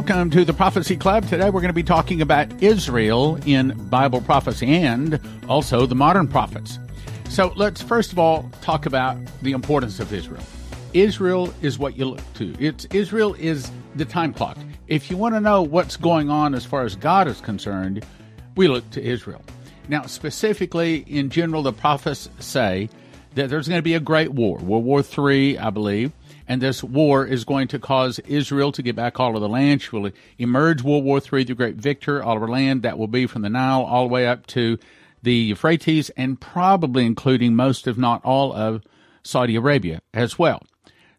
Welcome to the Prophecy Club. Today we're going to be talking about Israel in Bible prophecy and also the modern prophets. So let's first of all talk about the importance of Israel. Israel is what you look to. It's Israel is the time clock. If you want to know what's going on as far as God is concerned, we look to Israel. Now, specifically in general, the prophets say that there's going to be a great war, World War III, I believe, and this war is going to cause Israel to get back all of the land. She will emerge World War III the great victor. All of her land that will be from the Nile all the way up to the Euphrates, and probably including most, if not all, of Saudi Arabia as well.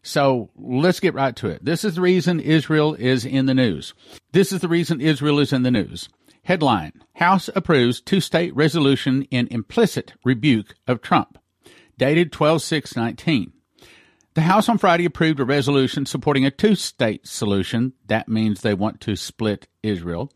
So let's get right to it. This is the reason Israel is in the news. This is the reason Israel is in the news. Headline House approves two state resolution in implicit rebuke of Trump. Dated 12 6 19. The House on Friday approved a resolution supporting a two state solution. That means they want to split Israel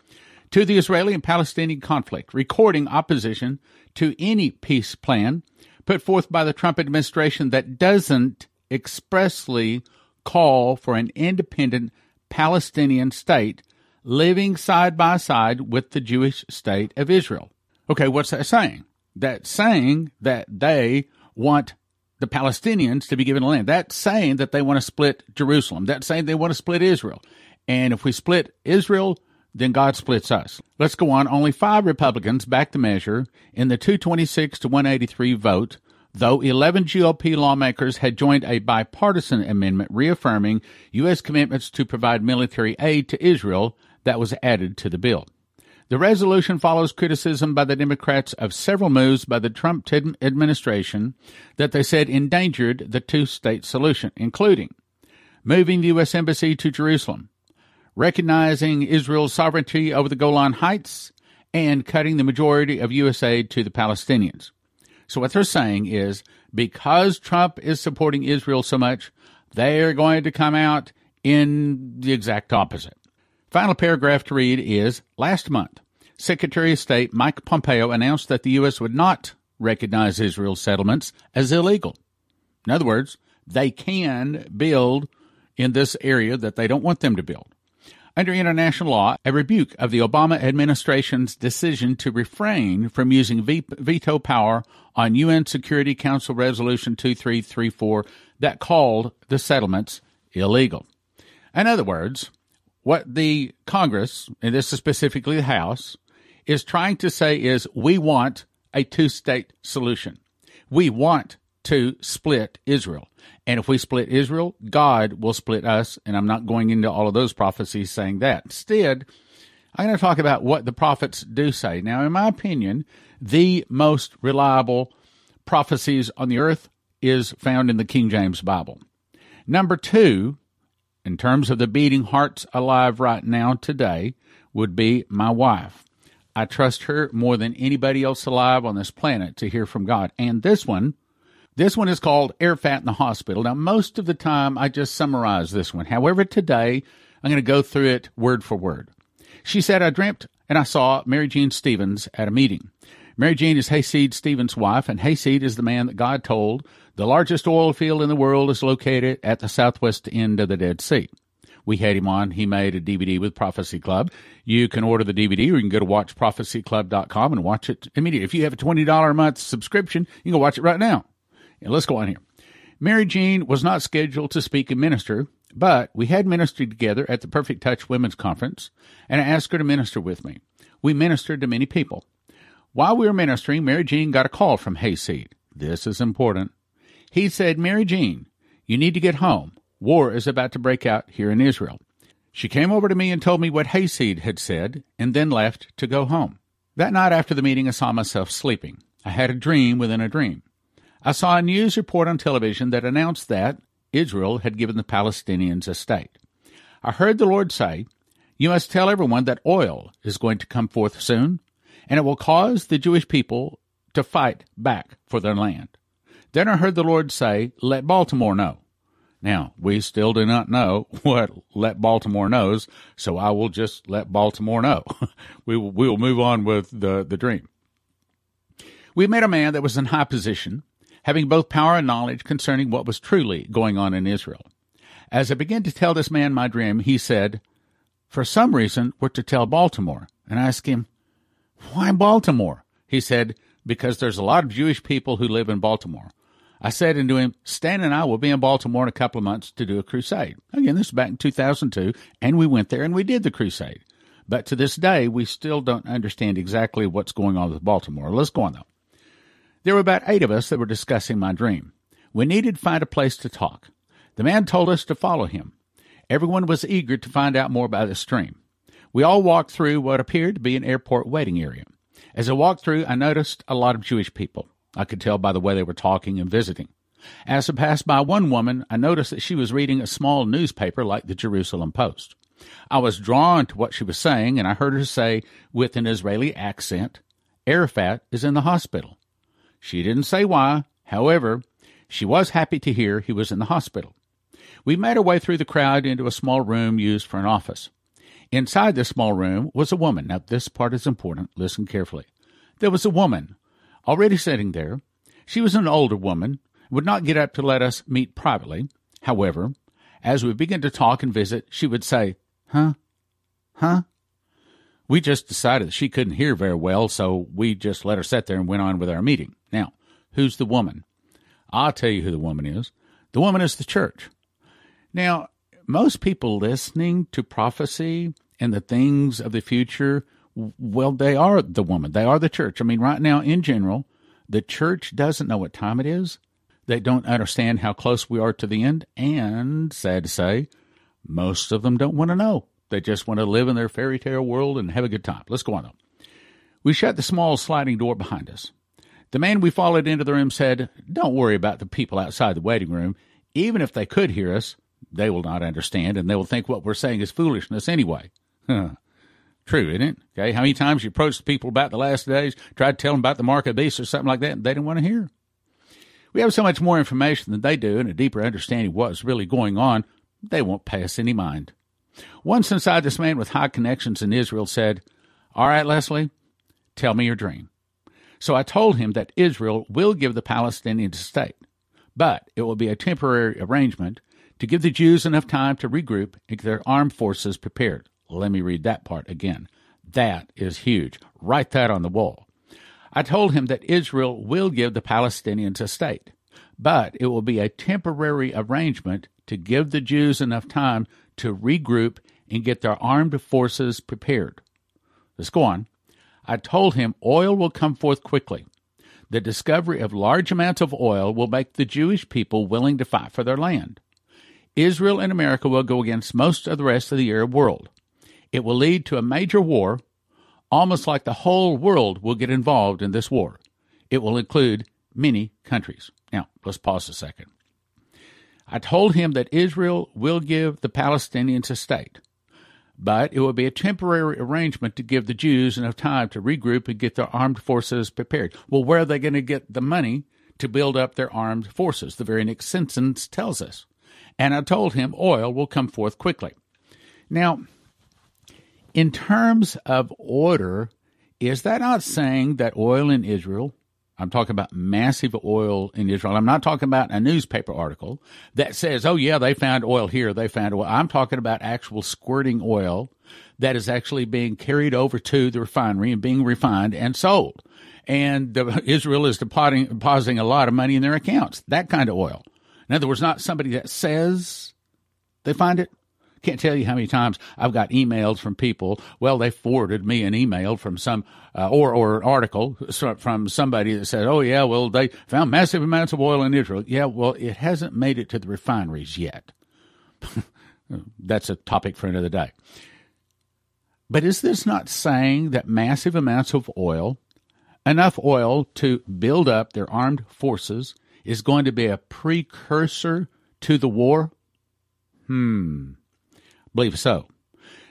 to the Israeli and Palestinian conflict, recording opposition to any peace plan put forth by the Trump administration that doesn't expressly call for an independent Palestinian state living side by side with the Jewish state of Israel. Okay, what's that saying? That's saying that they want the Palestinians to be given land. That's saying that they want to split Jerusalem. That's saying they want to split Israel. And if we split Israel, then God splits us. Let's go on. Only five Republicans backed the measure in the 226 to 183 vote, though 11 GOP lawmakers had joined a bipartisan amendment reaffirming U.S. commitments to provide military aid to Israel that was added to the bill. The resolution follows criticism by the Democrats of several moves by the Trump administration that they said endangered the two state solution, including moving the U.S. Embassy to Jerusalem, recognizing Israel's sovereignty over the Golan Heights, and cutting the majority of U.S. aid to the Palestinians. So, what they're saying is because Trump is supporting Israel so much, they're going to come out in the exact opposite. Final paragraph to read is Last month, Secretary of State Mike Pompeo announced that the U.S. would not recognize Israel's settlements as illegal. In other words, they can build in this area that they don't want them to build. Under international law, a rebuke of the Obama administration's decision to refrain from using veto power on UN Security Council Resolution 2334 that called the settlements illegal. In other words, what the Congress, and this is specifically the House, is trying to say is we want a two state solution. We want to split Israel. And if we split Israel, God will split us. And I'm not going into all of those prophecies saying that. Instead, I'm going to talk about what the prophets do say. Now, in my opinion, the most reliable prophecies on the earth is found in the King James Bible. Number two, in terms of the beating hearts alive right now today, would be my wife. I trust her more than anybody else alive on this planet to hear from God. And this one, this one is called Arafat in the Hospital. Now, most of the time I just summarize this one. However, today I'm going to go through it word for word. She said, I dreamt and I saw Mary Jean Stevens at a meeting. Mary Jean is Hayseed Stevens' wife, and Hayseed is the man that God told the largest oil field in the world is located at the southwest end of the Dead Sea. We had him on. He made a DVD with Prophecy Club. You can order the DVD or you can go to watchprophecyclub.com and watch it immediately. If you have a $20 a month subscription, you can watch it right now. And let's go on here. Mary Jean was not scheduled to speak and minister, but we had ministered together at the Perfect Touch Women's Conference, and I asked her to minister with me. We ministered to many people. While we were ministering, Mary Jean got a call from Hayseed. This is important. He said, Mary Jean, you need to get home. War is about to break out here in Israel. She came over to me and told me what Hayseed had said, and then left to go home. That night after the meeting, I saw myself sleeping. I had a dream within a dream. I saw a news report on television that announced that Israel had given the Palestinians a state. I heard the Lord say, You must tell everyone that oil is going to come forth soon, and it will cause the Jewish people to fight back for their land. Then I heard the Lord say, Let Baltimore know. Now, we still do not know what let Baltimore knows, so I will just let Baltimore know. we, will, we will move on with the, the dream. We met a man that was in high position, having both power and knowledge concerning what was truly going on in Israel. As I began to tell this man my dream, he said, for some reason, we're to tell Baltimore. And I asked him, Why Baltimore? He said, Because there's a lot of Jewish people who live in Baltimore. I said to him, Stan and I will be in Baltimore in a couple of months to do a crusade. Again, this is back in 2002, and we went there and we did the crusade. But to this day, we still don't understand exactly what's going on with Baltimore. Let's go on, though. There were about eight of us that were discussing my dream. We needed to find a place to talk. The man told us to follow him. Everyone was eager to find out more about this dream. We all walked through what appeared to be an airport waiting area. As I walked through, I noticed a lot of Jewish people. I could tell by the way they were talking and visiting. As I passed by one woman, I noticed that she was reading a small newspaper like the Jerusalem Post. I was drawn to what she was saying, and I heard her say with an Israeli accent, Arafat is in the hospital. She didn't say why. However, she was happy to hear he was in the hospital. We made our way through the crowd into a small room used for an office. Inside this small room was a woman. Now, this part is important. Listen carefully. There was a woman already sitting there. She was an older woman, would not get up to let us meet privately. However, as we began to talk and visit, she would say, Huh? Huh? We just decided she couldn't hear very well, so we just let her sit there and went on with our meeting. Now, who's the woman? I'll tell you who the woman is. The woman is the church. Now, most people listening to prophecy and the things of the future, well, they are the woman. They are the church. I mean, right now, in general, the church doesn't know what time it is. They don't understand how close we are to the end. And, sad to say, most of them don't want to know. They just want to live in their fairy tale world and have a good time. Let's go on, though. We shut the small sliding door behind us. The man we followed into the room said, Don't worry about the people outside the waiting room. Even if they could hear us, they will not understand and they will think what we're saying is foolishness anyway. True, isn't it? Okay, how many times you approached people about the last days, tried to tell them about the mark of beast or something like that, and they didn't want to hear. We have so much more information than they do and a deeper understanding of what's really going on, they won't pay us any mind. Once inside, this man with high connections in Israel said, All right, Leslie, tell me your dream. So I told him that Israel will give the Palestinians a state, but it will be a temporary arrangement to give the Jews enough time to regroup and get their armed forces prepared. Let me read that part again. That is huge. Write that on the wall. I told him that Israel will give the Palestinians a state, but it will be a temporary arrangement to give the Jews enough time to regroup and get their armed forces prepared. Let's go on. I told him oil will come forth quickly. The discovery of large amounts of oil will make the Jewish people willing to fight for their land. Israel and America will go against most of the rest of the Arab world. It will lead to a major war, almost like the whole world will get involved in this war. It will include many countries. Now, let's pause a second. I told him that Israel will give the Palestinians a state, but it will be a temporary arrangement to give the Jews enough time to regroup and get their armed forces prepared. Well, where are they going to get the money to build up their armed forces? The very next sentence tells us. And I told him oil will come forth quickly. Now, in terms of order, is that not saying that oil in Israel I'm talking about massive oil in Israel. I'm not talking about a newspaper article that says, oh, yeah, they found oil here, they found oil. I'm talking about actual squirting oil that is actually being carried over to the refinery and being refined and sold. And the, Israel is depositing, depositing a lot of money in their accounts, that kind of oil. In other words, not somebody that says they find it, can't tell you how many times I've got emails from people. Well, they forwarded me an email from some uh, or or an article from somebody that said, "Oh yeah, well they found massive amounts of oil in Israel." Yeah, well, it hasn't made it to the refineries yet. That's a topic for another day. But is this not saying that massive amounts of oil, enough oil to build up their armed forces, is going to be a precursor to the war? Hmm believe so.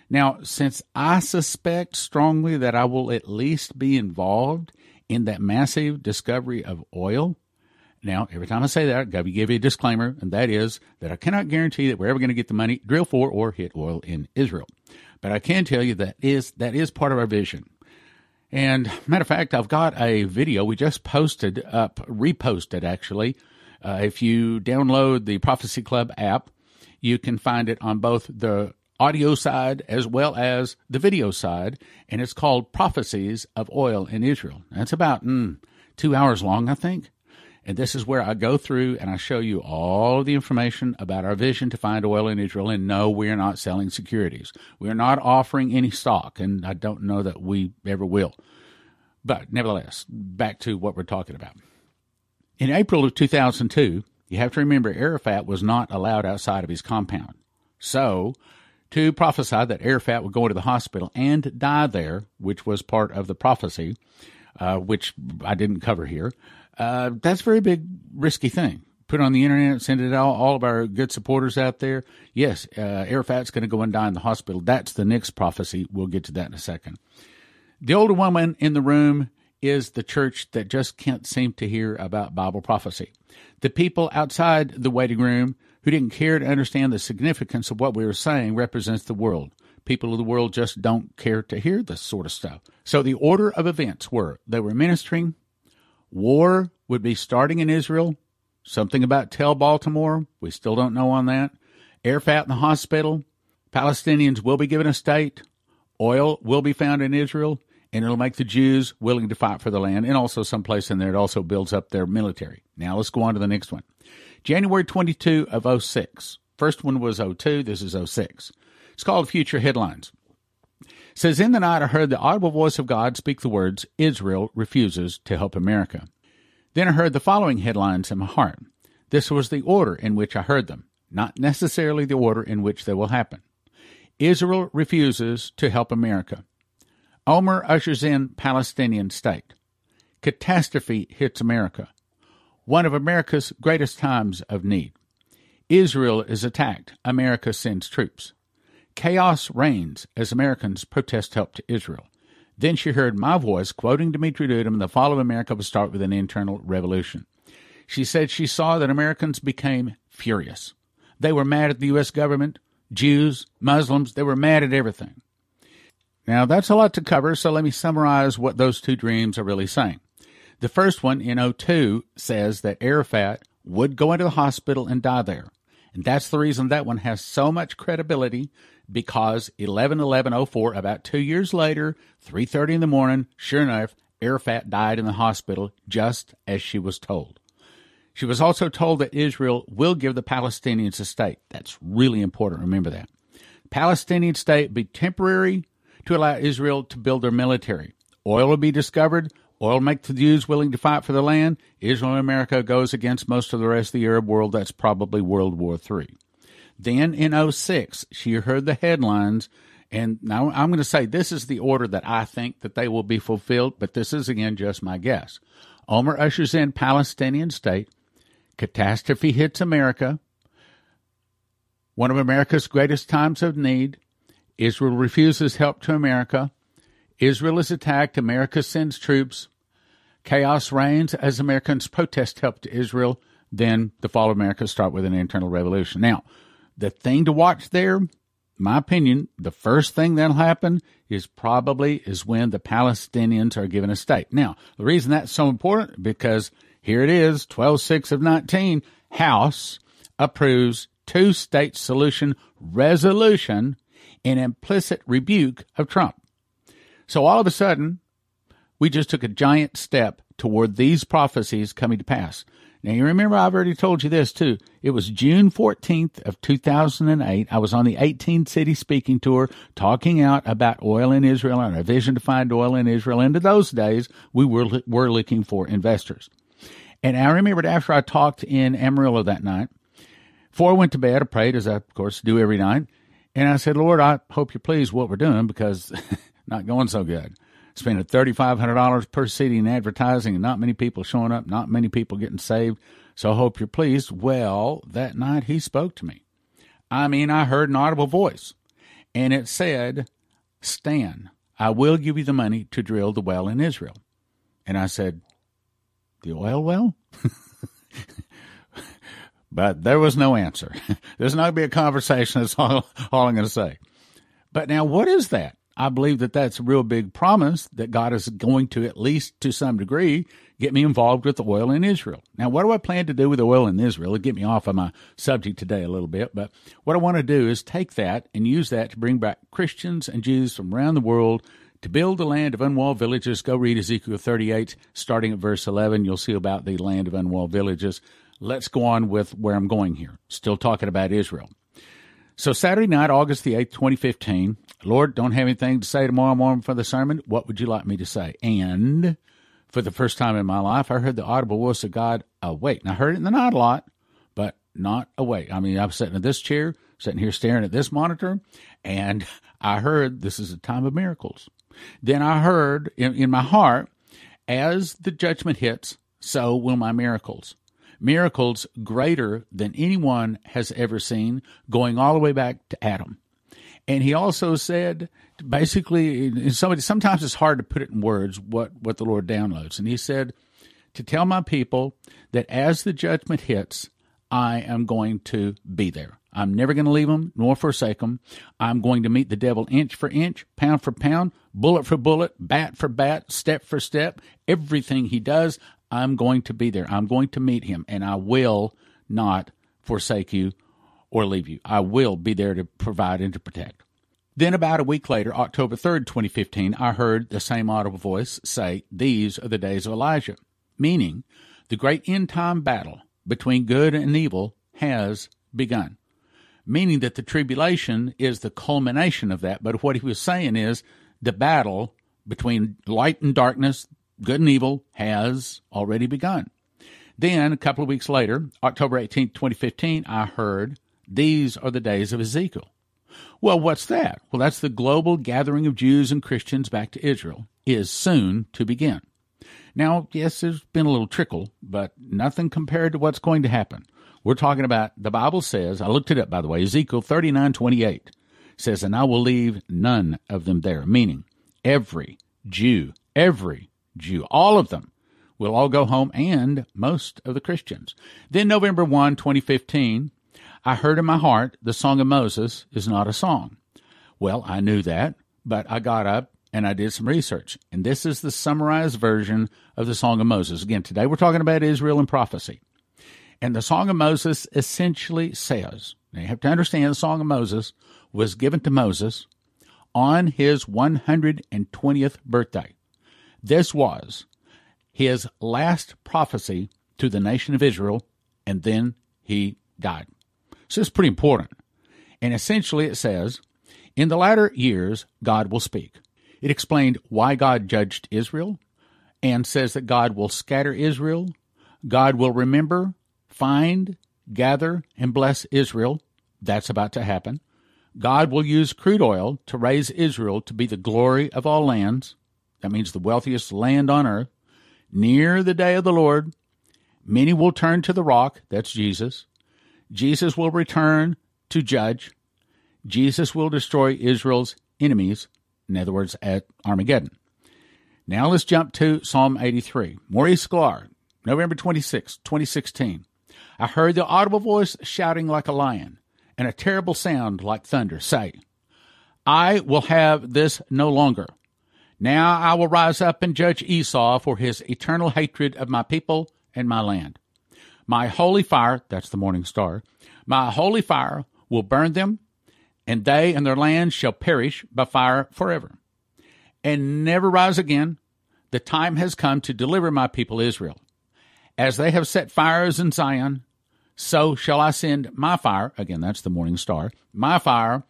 Now, since I suspect strongly that I will at least be involved in that massive discovery of oil, now every time I say that, I've got to give you a disclaimer, and that is that I cannot guarantee that we're ever going to get the money, drill for, or hit oil in Israel. But I can tell you that is that is part of our vision. And matter of fact, I've got a video we just posted up, reposted actually. Uh, if you download the Prophecy Club app, you can find it on both the audio side as well as the video side, and it's called Prophecies of Oil in Israel. That's about mm, two hours long, I think. And this is where I go through and I show you all the information about our vision to find oil in Israel. And no, we are not selling securities. We are not offering any stock, and I don't know that we ever will. But nevertheless, back to what we're talking about. In April of 2002, you have to remember Arafat was not allowed outside of his compound. So, to prophesy that Arafat would go into the hospital and die there, which was part of the prophecy, uh, which I didn't cover here, uh, that's a very big, risky thing. Put it on the internet, send it out, all of our good supporters out there. Yes, uh, Arafat's going to go and die in the hospital. That's the next prophecy. We'll get to that in a second. The older woman in the room is the church that just can't seem to hear about Bible prophecy. The people outside the waiting room who didn't care to understand the significance of what we were saying represents the world. People of the world just don't care to hear this sort of stuff. So the order of events were they were ministering, war would be starting in Israel, something about Tell Baltimore, we still don't know on that. Arafat in the hospital, Palestinians will be given a state, oil will be found in Israel, and it'll make the Jews willing to fight for the land, and also someplace in there it also builds up their military. Now let's go on to the next one. January 22 of 06. First one was 02, this is 06. It's called Future Headlines. Says, In the night I heard the audible voice of God speak the words, Israel refuses to help America. Then I heard the following headlines in my heart. This was the order in which I heard them, not necessarily the order in which they will happen. Israel refuses to help America. Olmert ushers in Palestinian state. Catastrophe hits America. One of America's greatest times of need. Israel is attacked. America sends troops. Chaos reigns as Americans protest help to Israel. Then she heard my voice quoting Dumitru Duduman, the fall of America would start with an internal revolution. She said she saw that Americans became furious. They were mad at the U.S. government, Jews, Muslims, they were mad at everything. Now, that's a lot to cover, so let me summarize what those two dreams are really saying. The first one in 02 says that Arafat would go into the hospital and die there. And that's the reason that one has so much credibility because 11-11-04, about two years later, 3.30 in the morning, sure enough, Arafat died in the hospital just as she was told. She was also told that Israel will give the Palestinians a state. That's really important. Remember that. Palestinian state be temporary to allow Israel to build their military. Oil will be discovered. Oil make the Jews willing to fight for the land. Israel and America goes against most of the rest of the Arab world. That's probably World War III. Then in 06, she heard the headlines. And now I'm going to say this is the order that I think that they will be fulfilled, but this is again just my guess. Olmert ushers in Palestinian state. Catastrophe hits America. One of America's greatest times of need. Israel refuses help to America. Israel is attacked. America sends troops. Chaos reigns as Americans protest help to Israel. Then the fall of America start with an internal revolution. Now, the thing to watch there, my opinion, the first thing that'll happen is probably is when the Palestinians are given a state. Now, the reason that's so important because here it is, 12-6 of 19, House approves two-state solution resolution an implicit rebuke of Trump. So all of a sudden, we just took a giant step toward these prophecies coming to pass. Now you remember I've already told you this too. It was June 14th of 2008. I was on the 18 city speaking tour talking out about oil in Israel and a vision to find oil in Israel. And in those days, we were, were looking for investors. And I remembered after I talked in Amarillo that night, before I went to bed, I prayed as I of course do every night. And I said, Lord, I hope you're pleased what we're doing because not going so good. Spending $3,500 per city in advertising and not many people showing up, not many people getting saved. So I hope you're pleased. Well, that night he spoke to me. I mean, I heard an audible voice and it said, Stan, I will give you the money to drill the well in Israel. And I said, The oil well? But there was no answer. There's not going to be a conversation. That's all, all I'm going to say. But now, what is that? I believe that that's a real big promise that God is going to, at least to some degree, get me involved with the oil in Israel. Now, what do I plan to do with the oil in Israel? It'll get me off of my subject today a little bit, but what I want to do is take that and use that to bring back Christians and Jews from around the world to build the land of unwalled villages. Go read Ezekiel 38, starting at verse 11. You'll see about the land of unwalled villages. Let's go on with where I'm going here. Still talking about Israel. So Saturday night, August the 8th, 2015, Lord, don't have anything to say tomorrow morning for the sermon. What would you like me to say? And for the first time in my life, I heard the audible voice of God awake. And I heard it in the night a lot, but not awake. I mean, I'm sitting in this chair, sitting here staring at this monitor, and I heard this is a time of miracles. Then I heard in, in my heart, as the judgment hits, so will my miracles miracles greater than anyone has ever seen, going all the way back to Adam. And he also said, basically, somebody sometimes it's hard to put it in words what what the Lord downloads. And he said to tell my people that as the judgment hits, I am going to be there. I'm never going to leave them nor forsake them. I'm going to meet the devil inch for inch, pound for pound, bullet for bullet, bat for bat, step for step. Everything he does, I'm going to be there. I'm going to meet him, and I will not forsake you or leave you. I will be there to provide and to protect. Then, about a week later, October 3rd, 2015, I heard the same audible voice say, These are the days of Elijah, meaning the great end time battle between good and evil has begun. Meaning that the tribulation is the culmination of that. But what he was saying is the battle between light and darkness, good and evil has already begun. Then, a couple of weeks later, October 18, 2015, I heard, These are the days of Ezekiel. Well, what's that? Well, that's the global gathering of Jews and Christians back to Israel is soon to begin. Now, yes, there's been a little trickle, but nothing compared to what's going to happen. We're talking about, the Bible says, I looked it up by the way, Ezekiel 39 28 says, And I will leave none of them there, meaning every Jew, every Jew. All of them will all go home and most of the Christians. Then November 1, 2015, I heard in my heart the Song of Moses is not a song. Well, I knew that, but I got up and I did some research. And this is the summarized version of the Song of Moses. Again, today we're talking about Israel and prophecy. And the Song of Moses essentially says, now you have to understand the Song of Moses was given to Moses on his 120th birthday. This was his last prophecy to the nation of Israel, and then he died. So it's pretty important. And essentially it says, In the latter years, God will speak. It explained why God judged Israel and says that God will scatter Israel, God will remember, find, gather, and bless Israel. That's about to happen. God will use crude oil to raise Israel to be the glory of all lands. That means the wealthiest land on earth. Near the day of the Lord, many will turn to the rock. That's Jesus. Jesus will return to judge. Jesus will destroy Israel's enemies. In other words, at Armageddon. Now let's jump to Psalm 83. Maurice Sklar, November 26, 2016. I heard the audible voice shouting like a lion and a terrible sound like thunder say, I will have this no longer. Now I will rise up and judge Esau for his eternal hatred of my people and my land. My holy fire, that's the morning star, my holy fire will burn them, and they and their land shall perish by fire forever, and never rise again. The time has come to deliver my people Israel. As they have set fires in Zion, so shall I send my fire, again, that's the morning star, my fire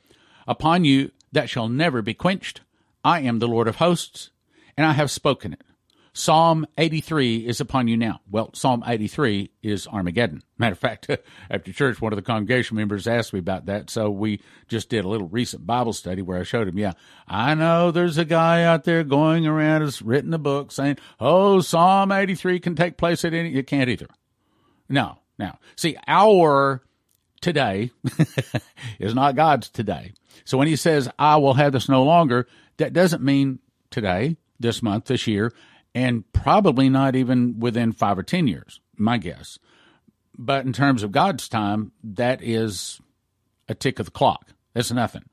upon you that shall never be quenched. I am the Lord of hosts, and I have spoken it. Psalm 83 is upon you now. Well, Psalm 83 is Armageddon. Matter of fact, after church, one of the congregation members asked me about that. So we just did a little recent Bible study where I showed him, yeah, I know there's a guy out there going around has written a book saying, oh, Psalm 83 can take place at any, it can't either. No, now, see, our today is not God's today. So when he says, I will have this no longer, that doesn't mean today, this month, this year, and probably not even within five or 10 years, my guess. But in terms of God's time, that is a tick of the clock. That's nothing.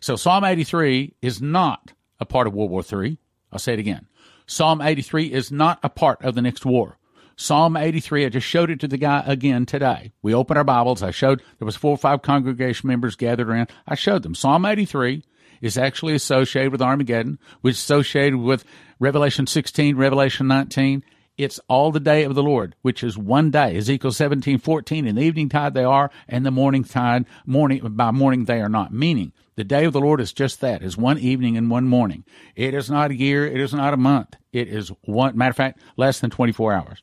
So Psalm 83 is not a part of World War III. I'll say it again. Psalm 83 is not a part of the next war. Psalm 83, I just showed it to the guy again today. We opened our Bibles. I showed there was four or five congregation members gathered around. I showed them. Psalm 83 is actually associated with Armageddon, which is associated with Revelation 16, Revelation 19. It's all the day of the Lord, which is one day. Ezekiel 17, 14. In the evening tide they are, and the morning tide, morning, by morning they are not. Meaning, the day of the Lord is just that, is one evening and one morning. It is not a year. It is not a month. It is one, matter of fact, less than 24 hours.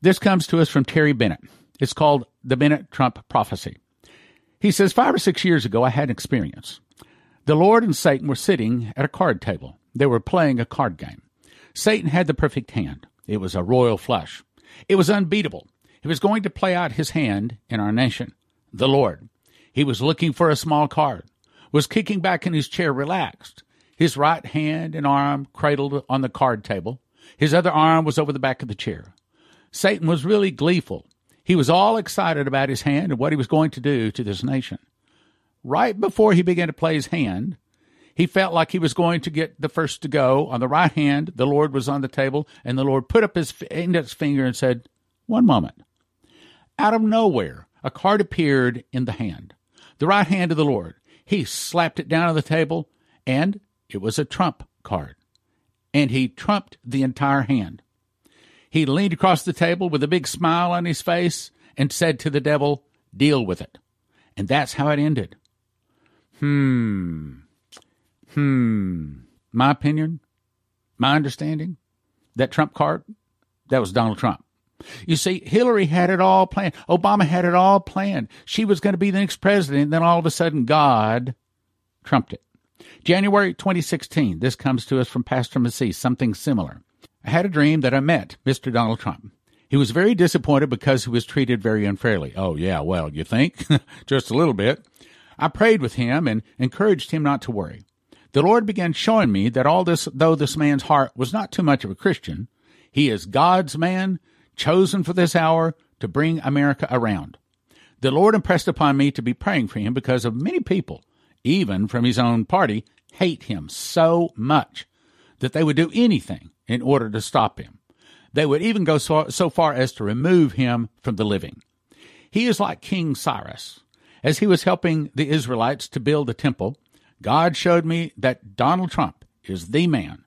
This comes to us from Terry Bennett. It's called the Bennett Trump Prophecy. He says, Five or six years ago, I had an experience. The Lord and Satan were sitting at a card table. They were playing a card game. Satan had the perfect hand. It was a royal flush. It was unbeatable. He was going to play out his hand in our nation. The Lord. He was looking for a small card, was kicking back in his chair, relaxed, his right hand and arm cradled on the card table. His other arm was over the back of the chair. Satan was really gleeful. He was all excited about his hand and what he was going to do to this nation. Right before he began to play his hand, he felt like he was going to get the first to go. On the right hand, the Lord was on the table, and the Lord put up his index finger and said, One moment. Out of nowhere, a card appeared in the hand, the right hand of the Lord. He slapped it down on the table, and it was a trump card. And he trumped the entire hand. He leaned across the table with a big smile on his face and said to the devil, Deal with it. And that's how it ended. Hmm. Hmm. My opinion, my understanding, that Trump card, that was Donald Trump. You see, Hillary had it all planned. Obama had it all planned. She was going to be the next president. And Then all of a sudden, God trumped it. January 2016. This comes to us from Pastor Massey, something similar. I had a dream that I met Mr. Donald Trump. He was very disappointed because he was treated very unfairly. Oh, yeah, well, you think? Just a little bit. I prayed with him and encouraged him not to worry. The Lord began showing me that all this, though this man's heart was not too much of a Christian, he is God's man, chosen for this hour to bring America around. The Lord impressed upon me to be praying for him because of many people, even from his own party, hate him so much that they would do anything in order to stop him. They would even go so, so far as to remove him from the living. He is like King Cyrus. As he was helping the Israelites to build the temple, God showed me that Donald Trump is the man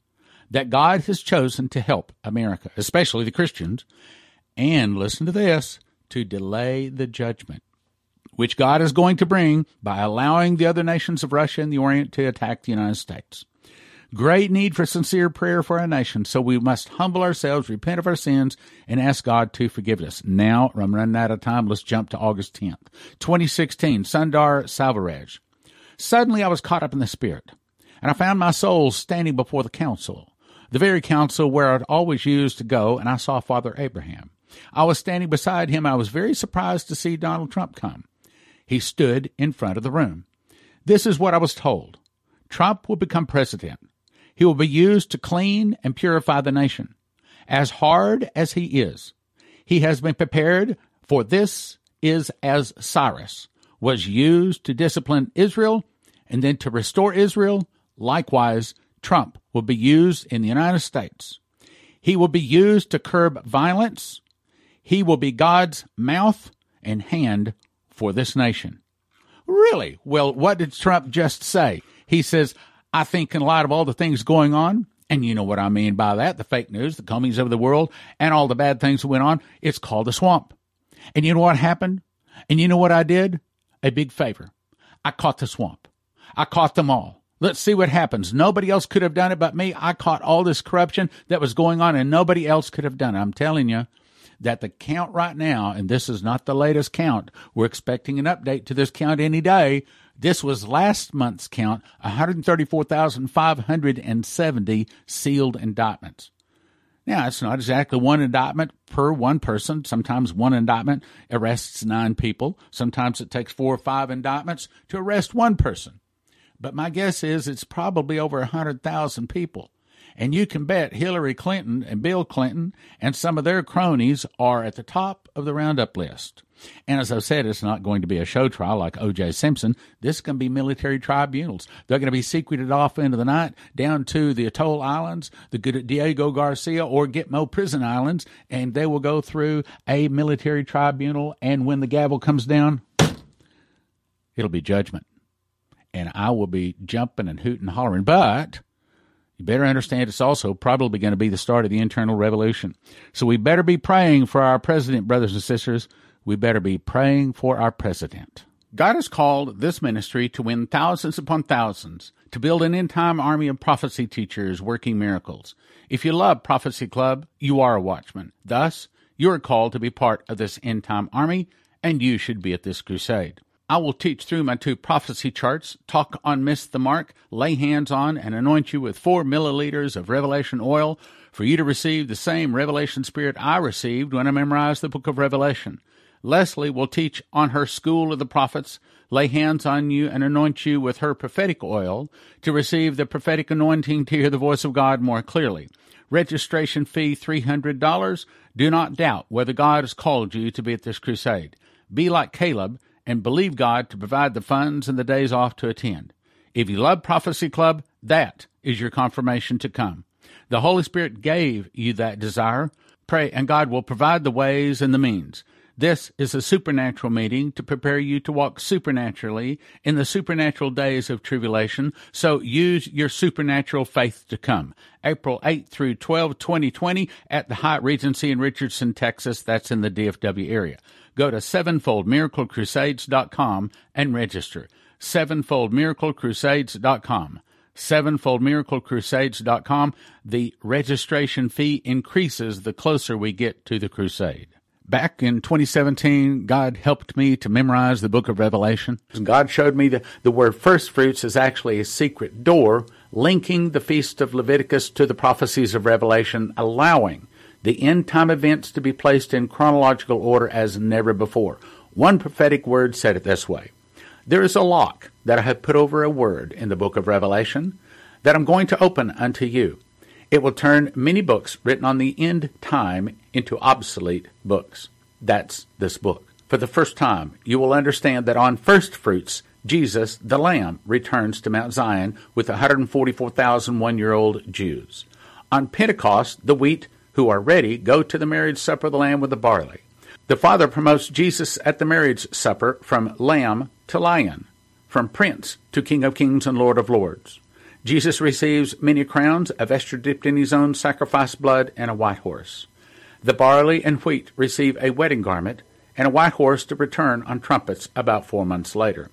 that God has chosen to help America, especially the Christians, and listen to this, to delay the judgment which God is going to bring by allowing the other nations of Russia and the Orient to attack the United States. Great need for sincere prayer for our nation, so we must humble ourselves, repent of our sins, and ask God to forgive us. Now, I'm running out of time. Let's jump to August 10th, 2016, Sundar Selvaraj. Suddenly, I was caught up in the Spirit, and I found my soul standing before the council, the very council where I'd always used to go, and I saw Father Abraham. I was standing beside him. I was very surprised to see Donald Trump come. He stood in front of the room. This is what I was told Trump will become president. He will be used to clean and purify the nation. As hard as he is, he has been prepared for this is as Cyrus was used to discipline Israel and then to restore Israel. Likewise, Trump will be used in the United States. He will be used to curb violence. He will be God's mouth and hand for this nation. Really? Well, what did Trump just say? He says, I think in light of all the things going on, and you know what I mean by that, the fake news, the comings of the world, and all the bad things that went on, it's called a swamp. And you know what happened? And you know what I did? A big favor. I caught the swamp. I caught them all. Let's see what happens. Nobody else could have done it but me. I caught all this corruption that was going on and nobody else could have done it. I'm telling you that the count right now, and this is not the latest count, we're expecting an update to this count any day. This was last month's count 134,570 sealed indictments. Now, it's not exactly one indictment per one person. Sometimes one indictment arrests nine people. Sometimes it takes four or five indictments to arrest one person. But my guess is it's probably over 100,000 people. And you can bet Hillary Clinton and Bill Clinton and some of their cronies are at the top of the roundup list. And as I've said, it's not going to be a show trial like O.J. Simpson. This to be military tribunals. They're going to be secreted off into the night down to the Atoll Islands, the Good Diego Garcia or Gitmo prison islands, and they will go through a military tribunal. And when the gavel comes down, it'll be judgment. And I will be jumping and hooting and hollering. But you better understand it's also probably going to be the start of the internal revolution. So we better be praying for our president, brothers and sisters. We better be praying for our president. God has called this ministry to win thousands upon thousands, to build an end time army of prophecy teachers working miracles. If you love Prophecy Club, you are a watchman. Thus, you are called to be part of this end time army, and you should be at this crusade. I will teach through my two prophecy charts, talk on Miss the Mark, lay hands on, and anoint you with four milliliters of revelation oil for you to receive the same revelation spirit I received when I memorized the book of Revelation. Leslie will teach on her school of the prophets, lay hands on you, and anoint you with her prophetic oil to receive the prophetic anointing to hear the voice of God more clearly. Registration fee $300. Do not doubt whether God has called you to be at this crusade. Be like Caleb and believe God to provide the funds and the days off to attend. If you love Prophecy Club, that is your confirmation to come. The Holy Spirit gave you that desire. Pray, and God will provide the ways and the means. This is a supernatural meeting to prepare you to walk supernaturally in the supernatural days of tribulation. So use your supernatural faith to come. April 8 through 12, 2020 at the Hyatt Regency in Richardson, Texas. That's in the DFW area go to sevenfoldmiraclecrusades.com and register. Sevenfoldmiraclecrusades.com. Sevenfoldmiraclecrusades.com. The registration fee increases the closer we get to the crusade. Back in 2017, God helped me to memorize the book of Revelation. God showed me that the word first fruits is actually a secret door linking the feast of Leviticus to the prophecies of Revelation, allowing the end time events to be placed in chronological order as never before. One prophetic word said it this way There is a lock that I have put over a word in the book of Revelation that I'm going to open unto you. It will turn many books written on the end time into obsolete books. That's this book. For the first time, you will understand that on first fruits, Jesus, the Lamb, returns to Mount Zion with 144,000 one year old Jews. On Pentecost, the wheat who are ready go to the marriage supper of the Lamb with the barley. The Father promotes Jesus at the marriage supper from lamb to lion, from prince to king of kings and lord of lords. Jesus receives many crowns, a vesture dipped in his own sacrifice blood, and a white horse. The barley and wheat receive a wedding garment and a white horse to return on trumpets about four months later.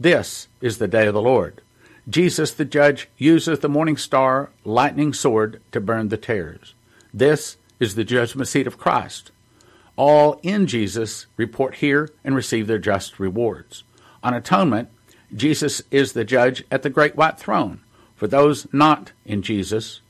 This is the day of the Lord. Jesus, the judge, uses the morning star, lightning sword to burn the tares. This is the judgment seat of Christ. All in Jesus report here and receive their just rewards. On atonement, Jesus is the judge at the great white throne. For those not in Jesus,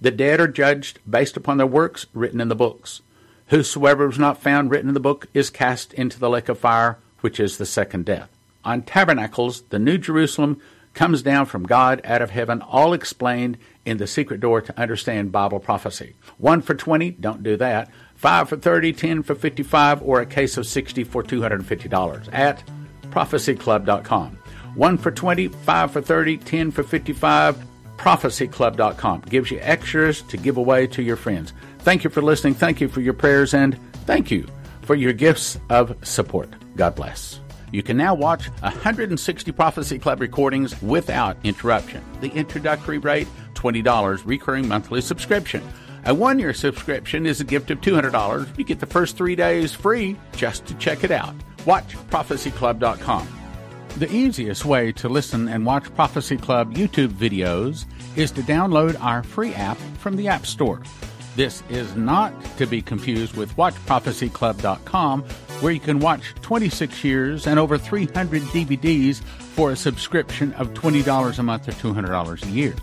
the dead are judged based upon their works written in the books. Whosoever was not found written in the book is cast into the lake of fire, which is the second death. On tabernacles, the New Jerusalem comes down from God out of heaven, all explained in the secret door to understand Bible prophecy. One for 20, don't do that. Five for 30, 10 for 55, or a case of 60 for $250 at prophecyclub.com. One for 20, five for 30, 10 for 55, prophecyclub.com. Gives you extras to give away to your friends. Thank you for listening. Thank you for your prayers, and thank you for your gifts of support. God bless. You can now watch 160 Prophecy Club recordings without interruption. The introductory rate $20 recurring monthly subscription. A one year subscription is a gift of $200. You get the first three days free just to check it out. Watch prophecyclub.com. The easiest way to listen and watch Prophecy Club YouTube videos is to download our free app from the App Store. This is not to be confused with WatchProphecyClub.com, where you can watch 26 years and over 300 DVDs for a subscription of $20 a month or $200 a year.